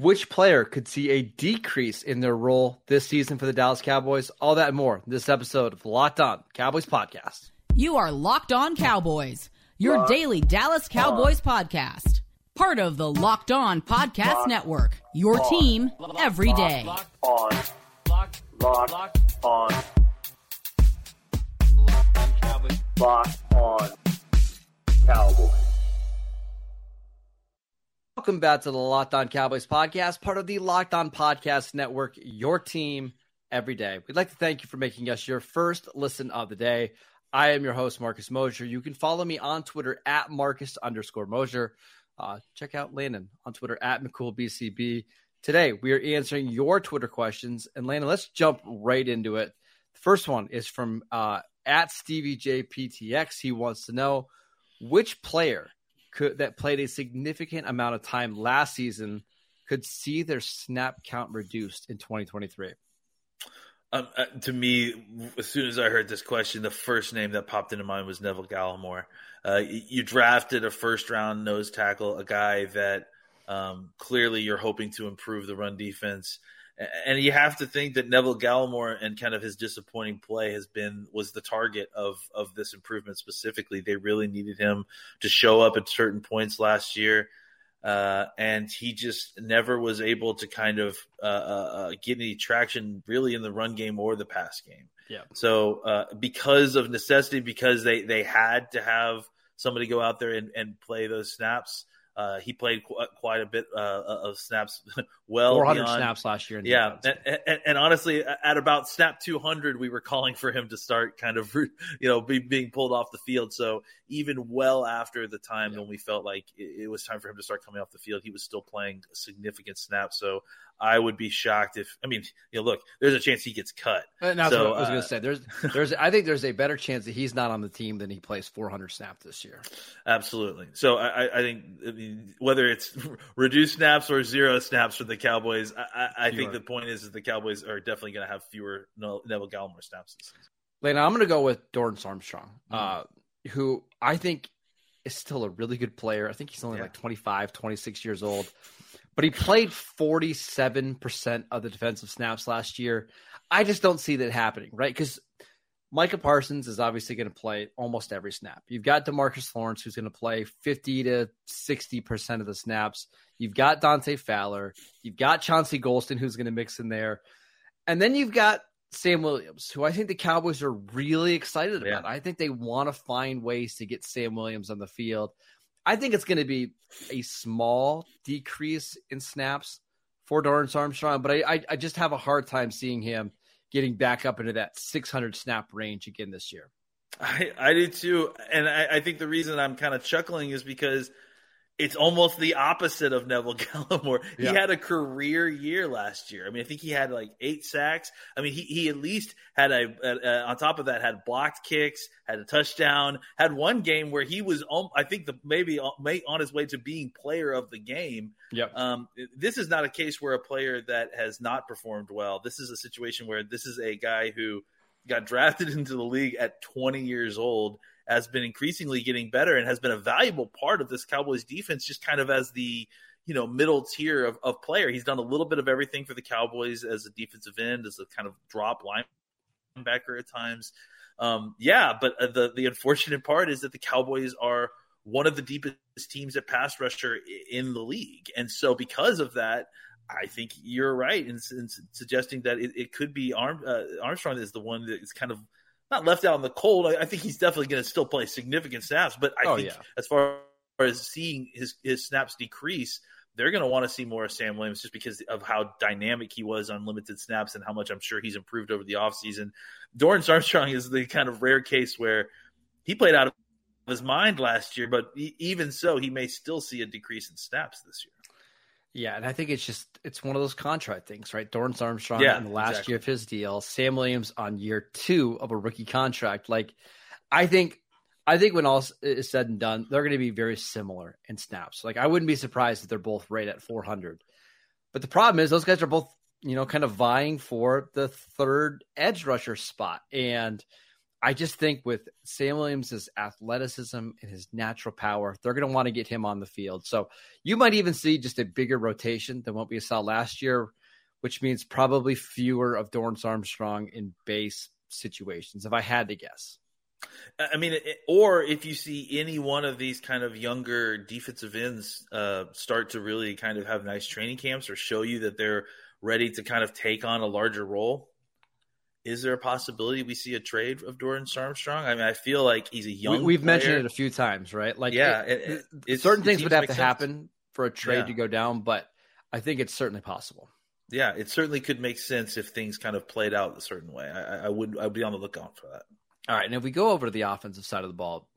Which player could see a decrease in their role this season for the Dallas Cowboys? All that and more this episode of Locked On Cowboys podcast. You are Locked On Cowboys, your Locked daily Dallas Cowboys on. podcast. Part of the Locked On Podcast Locked Network. Your on. team every day. Locked on. Locked, Locked on. Locked on Cowboys. Welcome back to the Locked On Cowboys podcast, part of the Locked On Podcast Network, your team every day. We'd like to thank you for making us your first listen of the day. I am your host, Marcus Mosher. You can follow me on Twitter at Marcus underscore Mosher. Uh, check out Landon on Twitter at McCoolBCB. Today, we are answering your Twitter questions. And Landon, let's jump right into it. The first one is from uh, at StevieJPTX. He wants to know which player could that played a significant amount of time last season could see their snap count reduced in 2023. Um, uh, to me, as soon as I heard this question, the first name that popped into mind was Neville Gallimore. Uh, you drafted a first round nose tackle, a guy that um, clearly you're hoping to improve the run defense and you have to think that Neville Gallimore and kind of his disappointing play has been was the target of of this improvement specifically. They really needed him to show up at certain points last year, uh, and he just never was able to kind of uh, uh, uh get any traction really in the run game or the pass game. Yeah. So uh, because of necessity, because they they had to have somebody go out there and, and play those snaps. Uh, he played qu- quite a bit uh, of snaps. well, 400 beyond, snaps last year. yeah, and, and, and, honestly, at about snap 200, we were calling for him to start kind of, you know, be, being pulled off the field. So even well after the time yeah. when we felt like it, it, was time for him to start coming off the field, he was still playing significant snaps. So I would be shocked if, I mean, you know, look, there's a chance he gets cut. And that's so, what I was uh, going to say. There's, there's, I think there's a better chance that he's not on the team than he plays 400 snaps this year. Absolutely. So I, I think, I mean, whether it's reduced snaps or zero snaps for the Cowboys, I, I think the point is that the Cowboys are definitely going to have fewer Neville Gallimore snaps this season. Lena, I'm going to go with Dorance Armstrong, mm-hmm. uh, who I think is still a really good player. I think he's only yeah. like 25, 26 years old but he played 47% of the defensive snaps last year. I just don't see that happening, right? Because Micah Parsons is obviously going to play almost every snap. You've got Demarcus Lawrence, who's going to play 50 to 60% of the snaps. You've got Dante Fowler. You've got Chauncey Golston, who's going to mix in there. And then you've got Sam Williams, who I think the Cowboys are really excited about. Yeah. I think they want to find ways to get Sam Williams on the field. I think it's going to be a small decrease in snaps for Dorance Armstrong, but I, I, I just have a hard time seeing him getting back up into that 600 snap range again this year. I, I do too. And I, I think the reason I'm kind of chuckling is because – it's almost the opposite of Neville Gallimore. He yeah. had a career year last year. I mean, I think he had like eight sacks. I mean, he, he at least had a, a, a on top of that had blocked kicks, had a touchdown, had one game where he was, I think the maybe on his way to being player of the game. Yep. Um, this is not a case where a player that has not performed well. This is a situation where this is a guy who got drafted into the league at 20 years old has been increasingly getting better and has been a valuable part of this Cowboys defense, just kind of as the you know middle tier of, of player. He's done a little bit of everything for the Cowboys as a defensive end, as a kind of drop linebacker at times. Um, yeah, but uh, the the unfortunate part is that the Cowboys are one of the deepest teams at pass rusher in the league, and so because of that, I think you're right in, in suggesting that it, it could be Arm, uh, Armstrong is the one that is kind of not left out in the cold. I, I think he's definitely going to still play significant snaps, but I oh, think yeah. as far as seeing his his snaps decrease, they're going to want to see more of Sam Williams just because of how dynamic he was on limited snaps and how much I'm sure he's improved over the offseason. Dorance Armstrong is the kind of rare case where he played out of his mind last year, but even so, he may still see a decrease in snaps this year. Yeah, and I think it's just it's one of those contract things, right? Dorance Armstrong Yeah, in the last exactly. year of his deal, Sam Williams on year two of a rookie contract. Like, I think, I think when all is said and done, they're going to be very similar in snaps. Like, I wouldn't be surprised if they're both right at 400. But the problem is those guys are both, you know, kind of vying for the third edge rusher spot, and I just think with Sam Williams' athleticism and his natural power, they're going to want to get him on the field. So you might even see just a bigger rotation than what we saw last year, which means probably fewer of Dorance Armstrong in base situations, if I had to guess. I mean, or if you see any one of these kind of younger defensive ends uh, start to really kind of have nice training camps or show you that they're ready to kind of take on a larger role, is there a possibility we see a trade of Dorance Armstrong? I mean, I feel like he's a young. we, have mentioned it a few times, right? Like, Yeah, it- it- certain it things would have to sense. happen for a trade Yeah. to go down, but I think it's certainly possible. Yeah, it certainly could make sense if things kind of played out a certain way. I, I- I would. I'd be on the lookout for that. All right, and if we go over to the offensive side of the ball,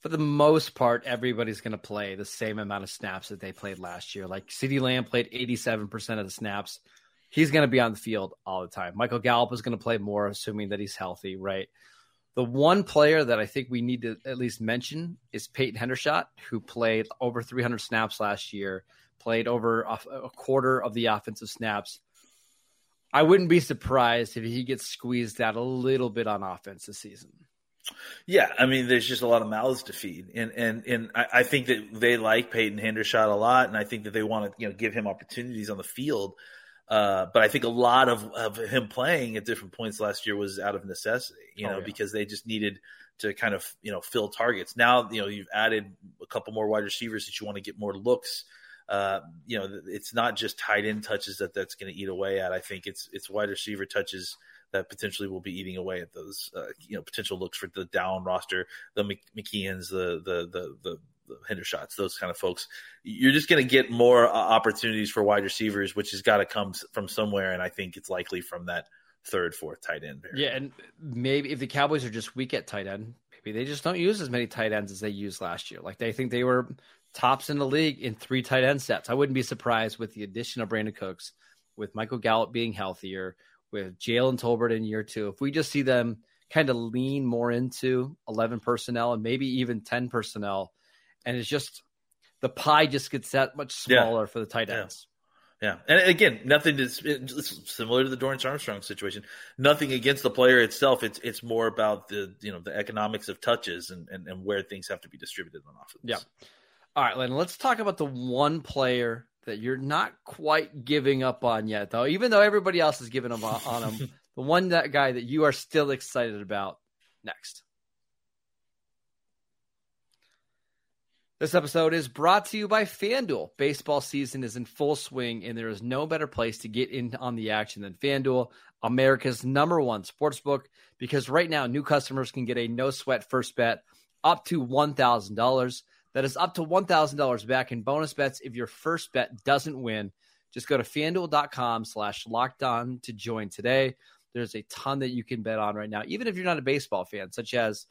for the most part, everybody's going to play the same amount of snaps that they played last year. Like CeeDee Lamb played 87% of the snaps. He's going to be on the field all the time. Michael Gallup is going to play more, assuming that he's healthy, right? The one player that I think we need to at least mention is Peyton Hendershot, who played over 300 snaps last year, played over a, quarter of the offensive snaps. I wouldn't be surprised if he gets squeezed out a little bit on offense this season. Yeah, I mean, there's just a lot of mouths to feed, and and and I, I think that they like Peyton Hendershot a lot, and I think that they want to you know give him opportunities on the field. Uh, but I think a lot of, of him playing at different points last year was out of necessity, you Oh, know, yeah. because they just needed to kind of you know fill targets. Now you know you've added a couple more wide receivers that you want to get more looks. Uh, you know, it's not just tight end touches that that's going to eat away at. I think it's it's wide receiver touches that potentially will be eating away at those uh, you know potential looks for the down roster, the Mc- McKeons, the the the, the Hendershots, those kind of folks. You're just going to get more uh, opportunities for wide receivers, which has got to come from somewhere, and I think it's likely from that third, fourth tight end. Yeah, and maybe if the Cowboys are just weak at tight end, maybe they just don't use as many tight ends as they used last year. Like they think they were tops in the league in three tight end sets. I wouldn't be surprised with the addition of Brandin Cooks, with Michael Gallup being healthier, with Jalen Tolbert in year two. If we just see them kind of lean more into 11 personnel and maybe even 10 personnel, and it's just the pie just gets that much Yeah. smaller for the tight ends. Yeah, and again, nothing is similar to the Dorance Armstrong situation. Nothing against the player itself. It's it's more about the you know the economics of touches and, and, and where things have to be distributed on offense. Yeah. All right, Len, let's talk about the one player that you're not quite giving up on yet, though, even though everybody else is giving up on, on him. the one that guy that you are still excited about next. This episode is brought to you by FanDuel. Baseball season is in full swing, and there is no better place to get in on the action than FanDuel, America's number one sportsbook, because right now new customers can get a no sweat first bet up to $1,000. That is up to $1,000 back in bonus bets if your first bet doesn't win. Just go to fanduel.com slash locked on to join today. There's a ton that you can bet on right now, even if you're not a baseball fan, such as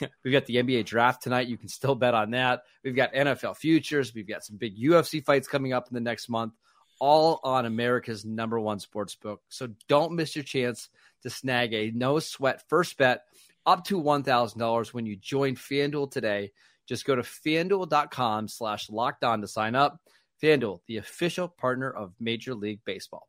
we've got the NBA draft tonight. You can still bet on that. We've got NFL futures. We've got some big UFC fights coming up in the next month, all on America's number one sports book. So don't miss your chance to snag a no sweat first bet up to $1,000 when you join FanDuel today. Just go to fanduel.com slash locked on to sign up. FanDuel, the official partner of Major League Baseball.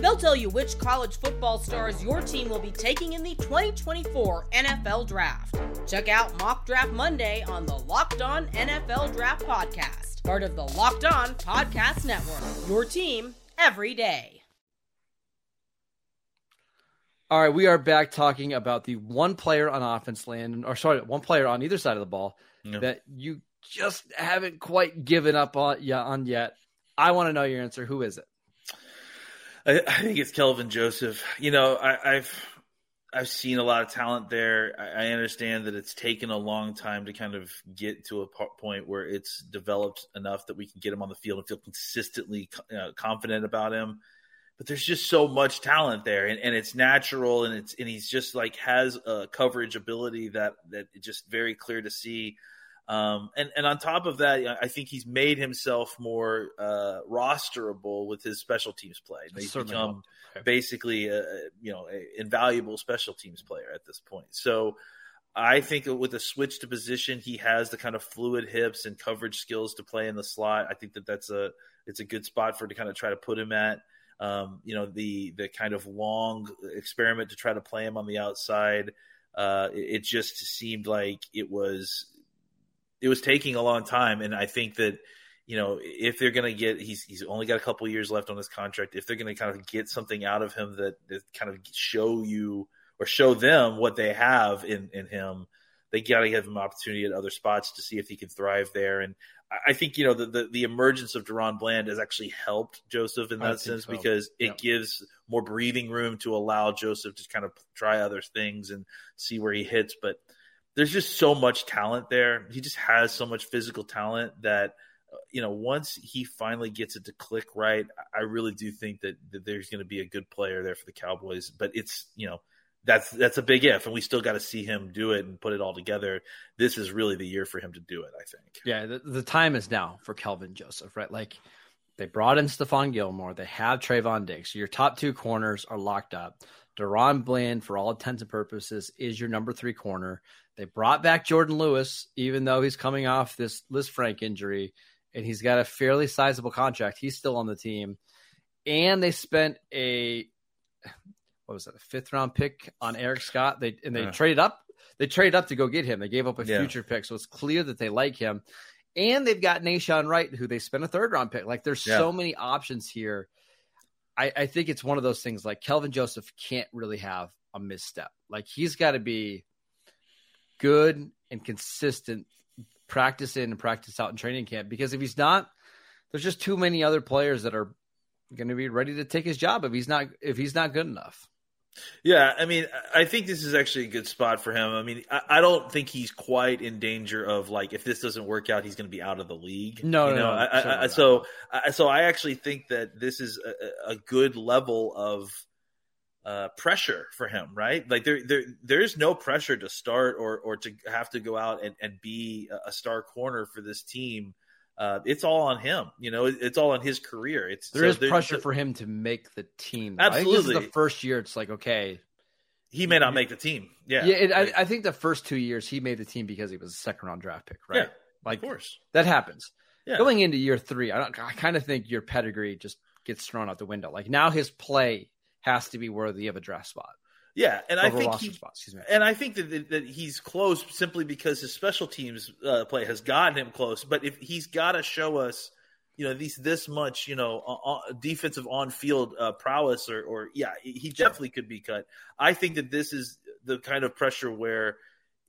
They'll tell you which college football stars your team will be taking in the 2024 NFL Draft. Check out Mock Draft Monday on the Locked On NFL Draft Podcast, part of the Locked On Podcast Network. Your team every day. All right, we are back talking about the one player on offense land, or sorry, one player on either side of the ball Yeah. that you just haven't quite given up on, yeah, on yet. I want to know your answer. Who is it? I, I think it's Kelvin Joseph. You know, I, I've I've seen a lot of talent there. I, understand that it's taken a long time to kind of get to a point where it's developed enough that we can get him on the field and feel consistently confident about him. But there's just so much talent there, and, and it's natural, and it's and he's just like has a coverage ability that that just very clear to see. Um, and and on top of that, I think he's made himself more uh, rosterable with his special teams play. He's become okay. basically a, you know a invaluable special teams player at this point. So I think with a switch to position, he has the kind of fluid hips and coverage skills to play in the slot. I think that that's a it's a good spot for to kind of try to put him at. Um, you know the the kind of long experiment to try to play him on the outside. Uh, it, it just seemed like it was it was taking a long time, and I think that you know if they're going to get he's he's only got a couple years left on his contract. If they're going to kind of get something out of him that, that kind of show you or show them what they have in in him, they got to give him opportunity at other spots to see if he can thrive there. And I think you know the the, the emergence of DaRon Bland has actually helped Joseph in that sense so. because it yep. gives more breathing room to allow Joseph to kind of try other things and see where he hits. But there's just so much talent there. He just has so much physical talent that you know once he finally gets it to click right, I really do think that, that there's going to be a good player there for the Cowboys. But it's you know that's that's a big if, and we still got to see him do it and put it all together. This is really the year for him to do it. I think. Yeah, the, the time is now for Kelvin Joseph, right? Like they brought in Stephon Gilmore, they have Trevon Diggs. Your top two corners are locked up. DaRon Bland, for all intents and purposes, is your number three corner. They brought back Jourdan Lewis, even though he's coming off this Lisfranc injury, and he's got a fairly sizable contract. He's still on the team. And they spent a what was that, a fifth round pick on Eric Scott. They and they yeah. traded up. They traded up to go get him. They gave up a yeah. future pick, so it's clear that they like him. And they've got Nahshon Wright, who they spent a third round pick. Like there's yeah. so many options here. I, I think it's one of those things like Kelvin Joseph can't really have a misstep. Like he's got to be good and consistent practice in and practice out in training camp because if he's not, there's just too many other players that are going to be ready to take his job if he's not if he's not good enough. Yeah, I mean, I think this is actually a good spot for him. I mean, I, I, don't think he's quite in danger of like if this doesn't work out, he's going to be out of the league. No, you know? no, I, I, so so I actually think that this is a, a good level of uh, pressure for him, right? Like there, there, there's no pressure to start or or to have to go out and, and be a star corner for this team uh, it's all on him. You know, it's all on his career. It's there so is pressure for him to make the team. Absolutely, the first year. It's like okay, he may not make the team. Yeah, yeah. It, I, I, think the first two years he made the team because he was a second round draft pick, right? Yeah, like, of course, that happens. Yeah. Going into year three, I, I kind of think your pedigree just gets thrown out the window. Like now, his play has to be worthy of a draft spot. Yeah, and I think he, and I think that, that he's close simply because his special teams uh, play has gotten him close. But if he's got to show us, you know, these this much, you know, uh, defensive on field uh, prowess, or, or yeah, he definitely could be cut. I think that this is the kind of pressure where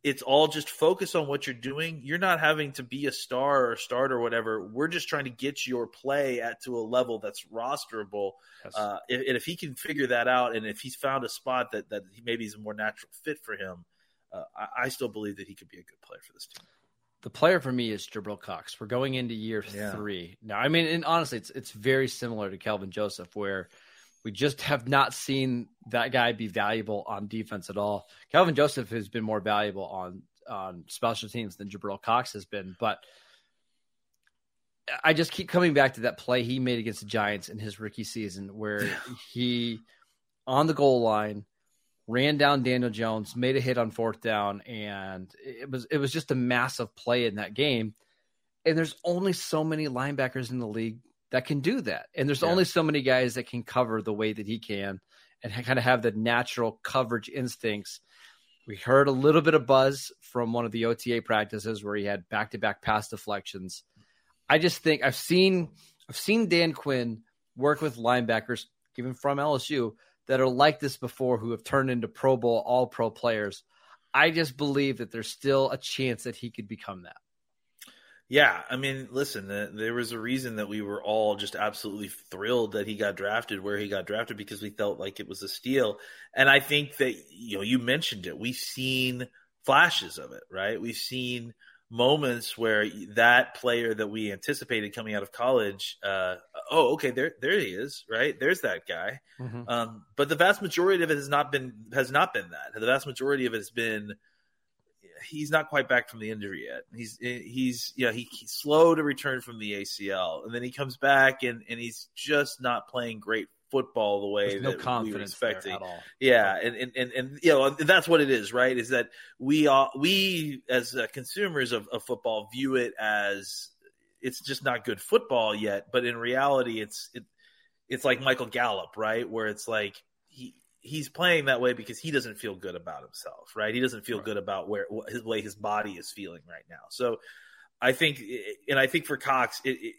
it's all just focus on what you're doing. You're not having to be a star or a start or whatever. We're just trying to get your play at to a level that's rosterable. Yes. Uh, and, and, if he can figure that out, and if he's found a spot that that maybe is a more natural fit for him, uh, I, I, still believe that he could be a good player for this team. The player for me is Jabril Cox. We're going into year yeah. three now. I mean, and honestly, it's it's very similar to Kelvin Joseph, where we just have not seen that guy be valuable on defense at all. Kelvin Joseph has been more valuable on on special teams than Jabril Cox has been, but I just keep coming back to that play he made against the Giants in his rookie season where he on the goal line ran down Daniel Jones, made a hit on fourth down, and it was it was just a massive play in that game. And there's only so many linebackers in the league that can do that. And there's yeah. only so many guys that can cover the way that he can and kind of have the natural coverage instincts. We heard a little bit of buzz from one of the OTA practices where he had back to back pass deflections. I just think I've seen I've seen Dan Quinn work with linebackers, even from LSU, that are like this before who have turned into Pro Bowl, all pro players. I just believe that there's still a chance that he could become that. Yeah, I mean, listen, uh, there was a reason that we were all just absolutely thrilled that he got drafted where he got drafted because we felt like it was a steal. And I think that you know, you mentioned it. We've seen flashes of it, right? We've seen moments where that player that we anticipated coming out of college, uh, oh, okay, there, there he is, right? There's that guy. Mm-hmm. Um, but the vast majority of it has not been has not been that. The vast majority of it has been he's not quite back from the injury yet. He's he's yeah he, he's slow to return from the ACL, and then he comes back and and he's just not playing great football the way There's that no confidence we were expecting. at all. Yeah, and, and and and you know that's what it is, right? Is that we all we as uh, consumers of, of football view it as it's just not good football yet, but in reality, it's it, it's like Michael Gallup, right? Where it's like he's playing that way because he doesn't feel good about himself, right? He doesn't feel right. good about where his way his body is feeling right now. So I think, and I think for Cox, it, it,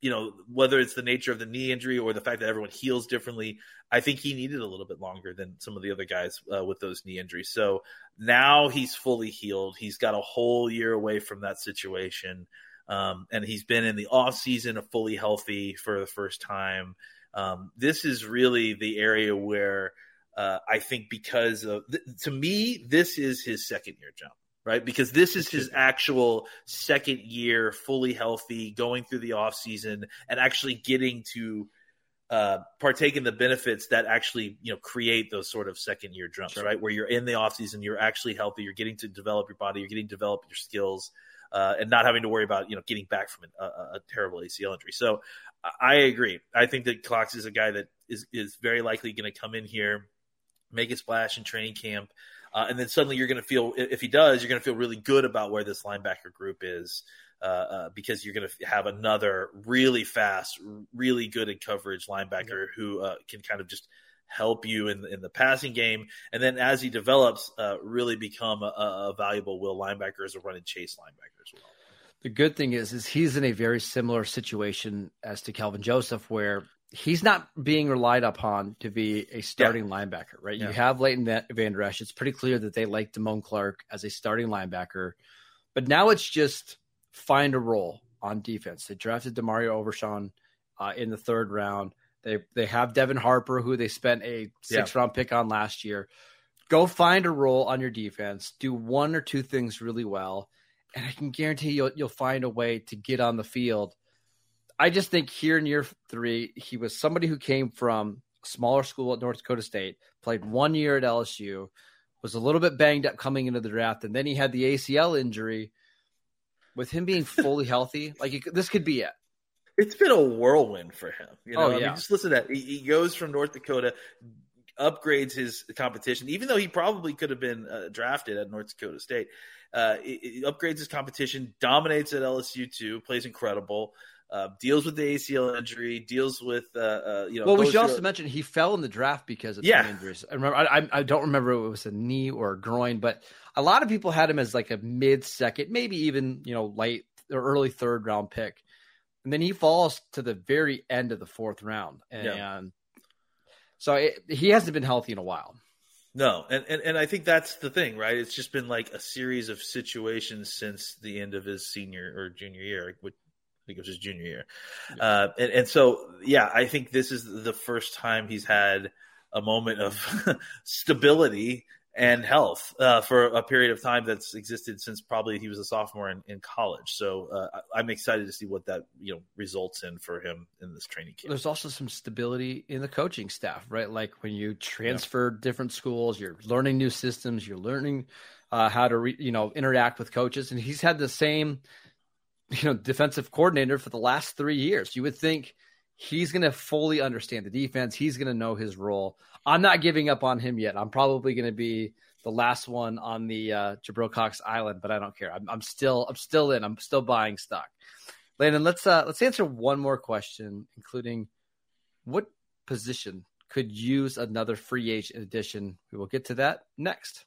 you know, whether it's the nature of the knee injury or the fact that everyone heals differently, I think he needed a little bit longer than some of the other guys uh, with those knee injuries. So now he's fully healed. He's got a whole year away from that situation. Um, and he's been in the off season fully healthy for the first time. Um, this is really the area where uh, I think because of th- to me, this is his second year jump, right? Because this is his actual second year, fully healthy, going through the off season and actually getting to uh, partake in the benefits that actually you know create those sort of second year jumps, sure. right? Where you're in the off season, you're actually healthy, you're getting to develop your body, you're getting to develop your skills. Uh, and not having to worry about you know getting back from a, a terrible ACL injury. So I agree. I think that Cox is a guy that is is very likely going to come in here make a splash in training camp. Uh, and then suddenly you're going to feel, if he does, you're going to feel really good about where this linebacker group is uh, uh, because you're going to have another really fast, really good in coverage linebacker who uh, can kind of just help you in, in the passing game. And then as he develops, uh, really become a, a, valuable will linebacker as a run and chase linebacker as well. The good thing is, is he's in a very similar situation as to Kelvin Joseph, where he's not being relied upon to be a starting yeah. linebacker, right? Yeah. You have Leighton Vander Esch. It's pretty clear that they like Damone Clark as a starting linebacker, but now it's just find a role on defense. They drafted DeMarvion Overshown uh, in the third round. They they have Devin Harper, who they spent a six yeah. round pick on last year. Go find a role on your defense. Do one or two things really well, and I can guarantee you'll you'll find a way to get on the field I just think here in year three, he was somebody who came from a smaller school at North Dakota State, played one year at LSU, was a little bit banged up coming into the draft, and then he had the ACL injury. With him being fully healthy, like this could be it. It's been a whirlwind for him. You know, oh, yeah. I mean, just listen to that. He, he, goes from North Dakota, upgrades his competition, even though he probably could have been uh, drafted at North Dakota State. Uh, he, upgrades his competition, dominates at LSU too, plays incredible uh, deals with the ACL injury, deals with uh, uh, you know. Well, we should also mention he fell in the draft because of yeah. injuries. I remember, I, I, don't remember if it was a knee or a groin, but a lot of people had him as like a mid second, maybe even you know late or early third round pick, and then he falls to the very end of the fourth round, and yeah. so it, he hasn't been healthy in a while. No, and, and and I think that's the thing, right? It's just been like a series of situations since the end of his senior or junior year, which think it was his junior year. Yeah. Uh, and, and so, yeah, I think this is the first time he's had a moment of stability and health uh, for a period of time that's existed since probably he was a sophomore in, in college. So uh, I'm excited to see what that you know results in for him in this training camp. There's also some stability in the coaching staff, right? Like when you transfer yeah. different schools, you're learning new systems, you're learning uh, how to re- you know interact with coaches, and he's had the same you know defensive coordinator for the last three years. You would think he's going to fully understand the defense. He's going to know his role. I'm not giving up on him yet. I'm probably going to be the last one on the uh, Jabril Cox Island, but I don't care. I'm, I'm, still I'm still in. I'm still buying stock. Landon, let's uh, let's answer one more question, including what position could use another free agent addition. We will get to that next.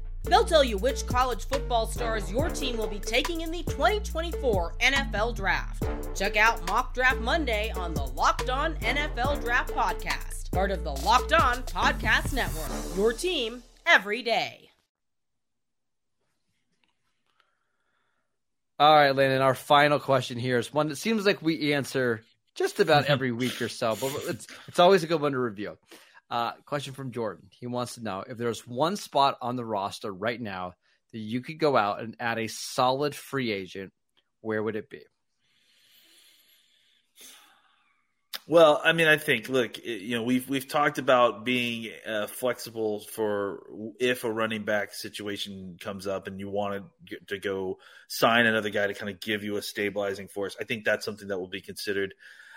They'll tell you which college football stars your team will be taking in the 2024 NFL Draft. Check out Mock Draft Monday on the Locked On NFL Draft Podcast, part of the Locked On Podcast Network. Your team every day. All right, Landon, our final question here is one that seems like we answer just about every week or so, but it's, it's always a good one to review. Uh, question from Jordan. He wants to know if there's one spot on the roster right now that you could go out and add a solid free agent, where would it be? Well, I mean, I think look, you know, we've we've talked about being uh, flexible for if a running back situation comes up and you want to, to go sign another guy to kind of give you a stabilizing force. I think that's something that will be considered.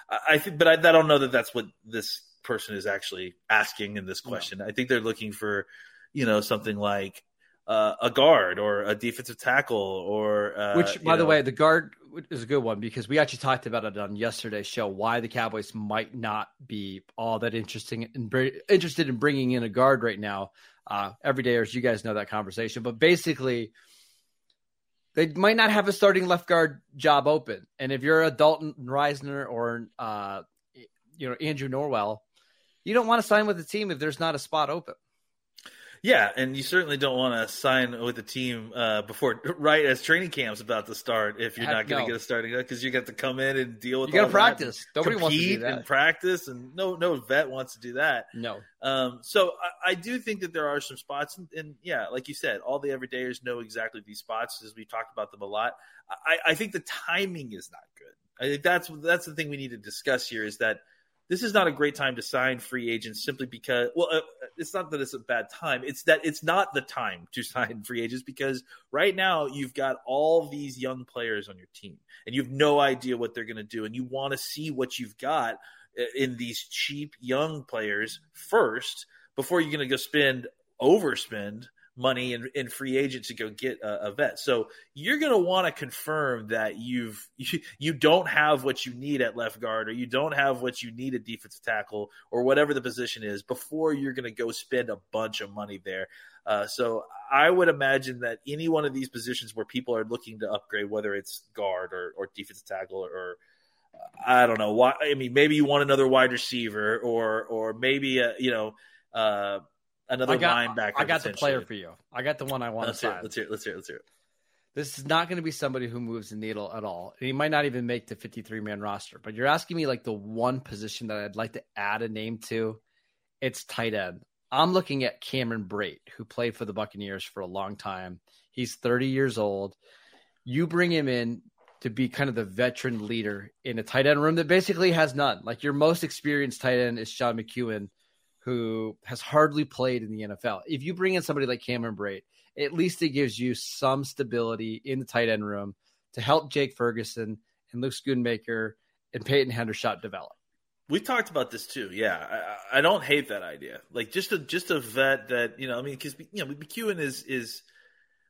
I, I think, but I, I don't know that that's what this person is actually asking in this question. No. I think they're looking for, you know, something like uh, a guard or a defensive tackle or uh, which, by know, the way, the guard is a good one because we actually talked about it on yesterday's show. Why the Cowboys might not be all that interesting and interested in bringing in a guard right now. Uh, every day, as you guys know that conversation, but basically. They might not have a starting left guard job open, and if you're a Dalton Risner or uh, you know Andrew Norwell, you don't want to sign with a team if there's not a spot open. Yeah, and you certainly don't want to sign with a team uh, before right as training camp's about to start if you're not going to get a starting because you got to come in and deal with. You got to practice. Nobody wants to do that. And practice, and no, no vet wants to do that. No. Um, so I, I, do think that there are some spots, and, and, yeah, like you said, all the everydayers know exactly these spots as we talked about them a lot. I, I think the timing is not good. I think that's that's the thing we need to discuss here is that this is not a great time to sign free agents simply because well uh, it's not that it's a bad time. It's that it's not the time to sign free agents because right now you've got all these young players on your team and you have no idea what they're going to do. And you want to see what you've got uh, in these cheap young players first before you're going to go spend overspend money in free agents to go get a, a vet. So you're going to want to confirm that you've you, you don't have what you need at left guard or you don't have what you need at defensive tackle or whatever the position is before you're going to go spend a bunch of money there. Uh, so I would imagine that any one of these positions where people are looking to upgrade, whether it's guard or, or defensive tackle or, or I don't know why. I mean, maybe you want another wide receiver, or or maybe a, you know uh, another I got, linebacker. I got the player for you. I got the one I want let's to sign. Let's hear it. Let's hear it. Let's hear it. This is not going to be somebody who moves the needle at all. And he might not even make the 53 man roster, but you're asking me like the one position that I'd like to add a name to. It's tight end. I'm looking at Cameron Brate, who played for the Buccaneers for a long time. He's 30 years old. You bring him in to be kind of the veteran leader in a tight end room that basically has none. Like your most experienced tight end is Sean McKeon, who has hardly played in the NFL. If you bring in somebody like Cameron Brate, at least it gives you some stability in the tight end room to help Jake Ferguson and Luke Schoonmaker and Peyton Hendershot develop. We talked about this too. Yeah, I, I, don't hate that idea. Like just a just a vet that you know. I mean, because you know, McKeon is is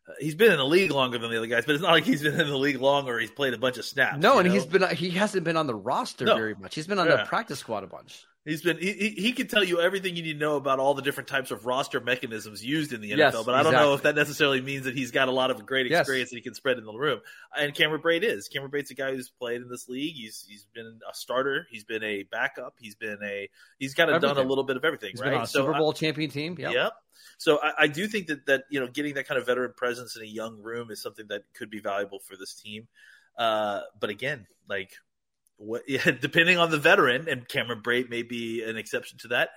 uh, he's been in the league longer than the other guys, but it's not like he's been in the league long or he's played a bunch of snaps. No, and know? he's been he hasn't been on the roster no. very much. He's been on yeah. the practice squad a bunch. He's been he, he can tell you everything you need to know about all the different types of roster mechanisms used in the NFL, yes, but I don't exactly. know if that necessarily means that he's got a lot of great experience yes. that he can spread in the room. And Cameron Brate is. Cameron Brate's a guy who's played in this league. He's he's been a starter. He's been a backup. He's been a he's kind of done a little bit of everything. He's right? Been on a so Super Bowl I, champion team. Yep. Yep. So I, I do think that that you know getting that kind of veteran presence in a young room is something that could be valuable for this team. Uh, but again, like what, yeah, depending on the veteran, and Cameron Brate may be an exception to that.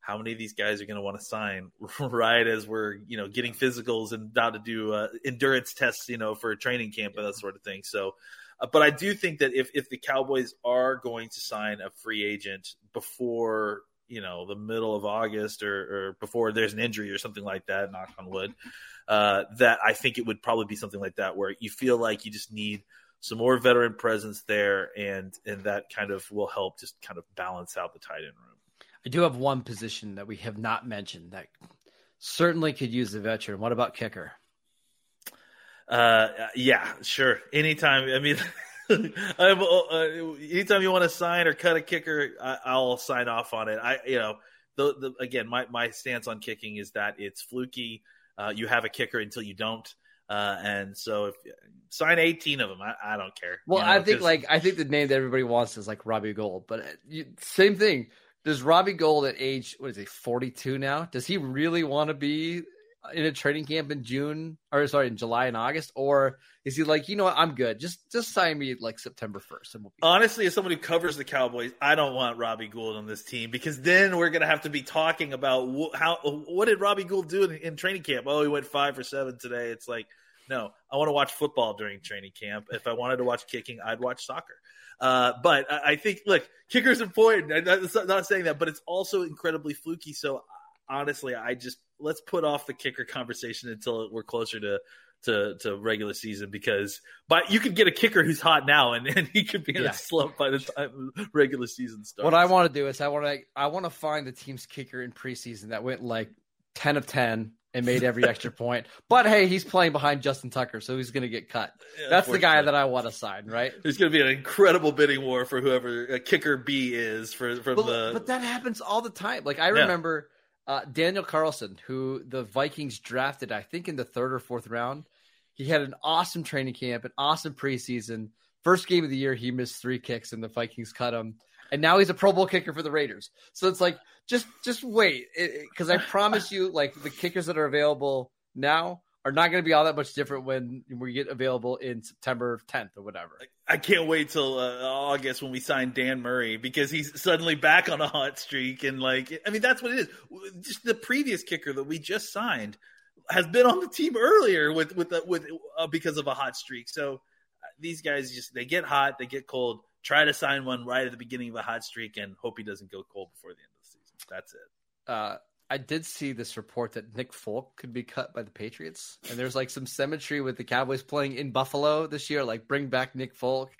How many of these guys are going to want to sign right as we're you know getting physicals and about to do uh, endurance tests, you know, for a training camp and that sort of thing. So, uh, but I do think that if if the Cowboys are going to sign a free agent before you know the middle of August or, or before there's an injury or something like that, knock on wood, uh, that I think it would probably be something like that where you feel like you just need some more veteran presence there, and and that kind of will help just kind of balance out the tight end room. I do have one position that we have not mentioned that certainly could use a veteran. What about kicker? Uh, yeah, sure. Anytime. I mean. I'm, uh, anytime you want to sign or cut a kicker, I, will sign off on it. I, you know, the, the again, my, my stance on kicking is that it's fluky. uh, you have a kicker until you don't. Uh, and so if sign 18 of them, I, I don't care. Well, you know, I think 'cause- like I think the name that everybody wants is like Robbie Gould, but uh, you, same thing. Does Robbie Gould at age what is he forty two now? Does he really want to be in a training camp in June or sorry in July and August, or is he like you know what I'm good, just just sign me like September first and we'll be honestly, as someone who covers the Cowboys, I don't want Robbie Gould on this team because then we're to have to be talking about wh- how what did Robbie Gould do in, in training camp? Oh, he went five for seven today. It's like, no, I want to watch football during training camp. If I wanted to watch kicking, I'd watch soccer. Uh, but I, I think, look, kicker's important. I'm not, not saying that, but it's also incredibly fluky. So honestly, I just let's put off the kicker conversation until we're closer to to, to regular season because but you could get a kicker who's hot now and, and he could be in Yeah. a slump by the time regular season starts. What I want to do is I want to I want to find the team's kicker in preseason that went like ten of ten and made every extra point. But hey, he's playing behind Justin Tucker, so he's going to get cut. Yeah, That's the guy that I want to sign, right? There's going to be an incredible bidding war for whoever a kicker B is for from But, the. but that happens all the time. Like I Yeah. remember uh, Daniel Carlson, who the Vikings drafted, I think in the third or fourth round. He had an awesome training camp, an awesome preseason. First game of the year, he missed three kicks, and the Vikings cut him. And now he's a Pro Bowl kicker for the Raiders. So it's like, just just wait, because I promise you, like the kickers that are available now are not going to be all that much different when we get available in September 10th or whatever. I can't wait till uh, August when we sign Dan Murray because he's suddenly back on a hot streak and like I mean that's what it is. Just the previous kicker that we just signed has been on the team earlier with with the, with uh, because of a hot streak. So uh, these guys just they get hot, they get cold. Try to sign one right at the beginning of a hot streak and hope he doesn't go cold before the end of the season. That's it. uh, I did see this report that Nick Folk could be cut by the Patriots, and there's like some symmetry with the Cowboys playing in Buffalo this year. Like, bring back Nick Folk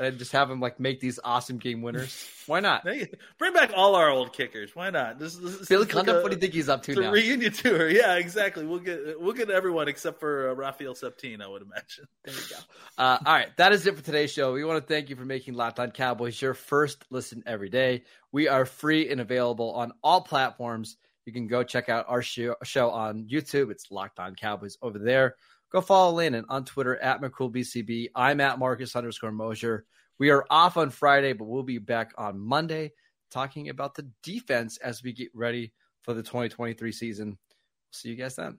and just have him like make these awesome game winners. Why not? Bring back all our old kickers. Why not? This, this, Billy this like Cundiff, what do you think he's up to now? reunion tour. Yeah, exactly. We'll get we'll get everyone except for uh, Rafael Septién, I would imagine. There you go. Uh, all right, that is it for today's show. We want to thank you for making Locked On Cowboys your first listen every day. We are free and available on all platforms. You can go check out our show, on YouTube. It's Locked On Cowboys over there. Go follow Landon on Twitter at McCoolBCB. I'm at Marcus underscore Mosier. We are off on Friday, but we'll be back on Monday talking about the defense as we get ready for the 2023 season. See you guys then.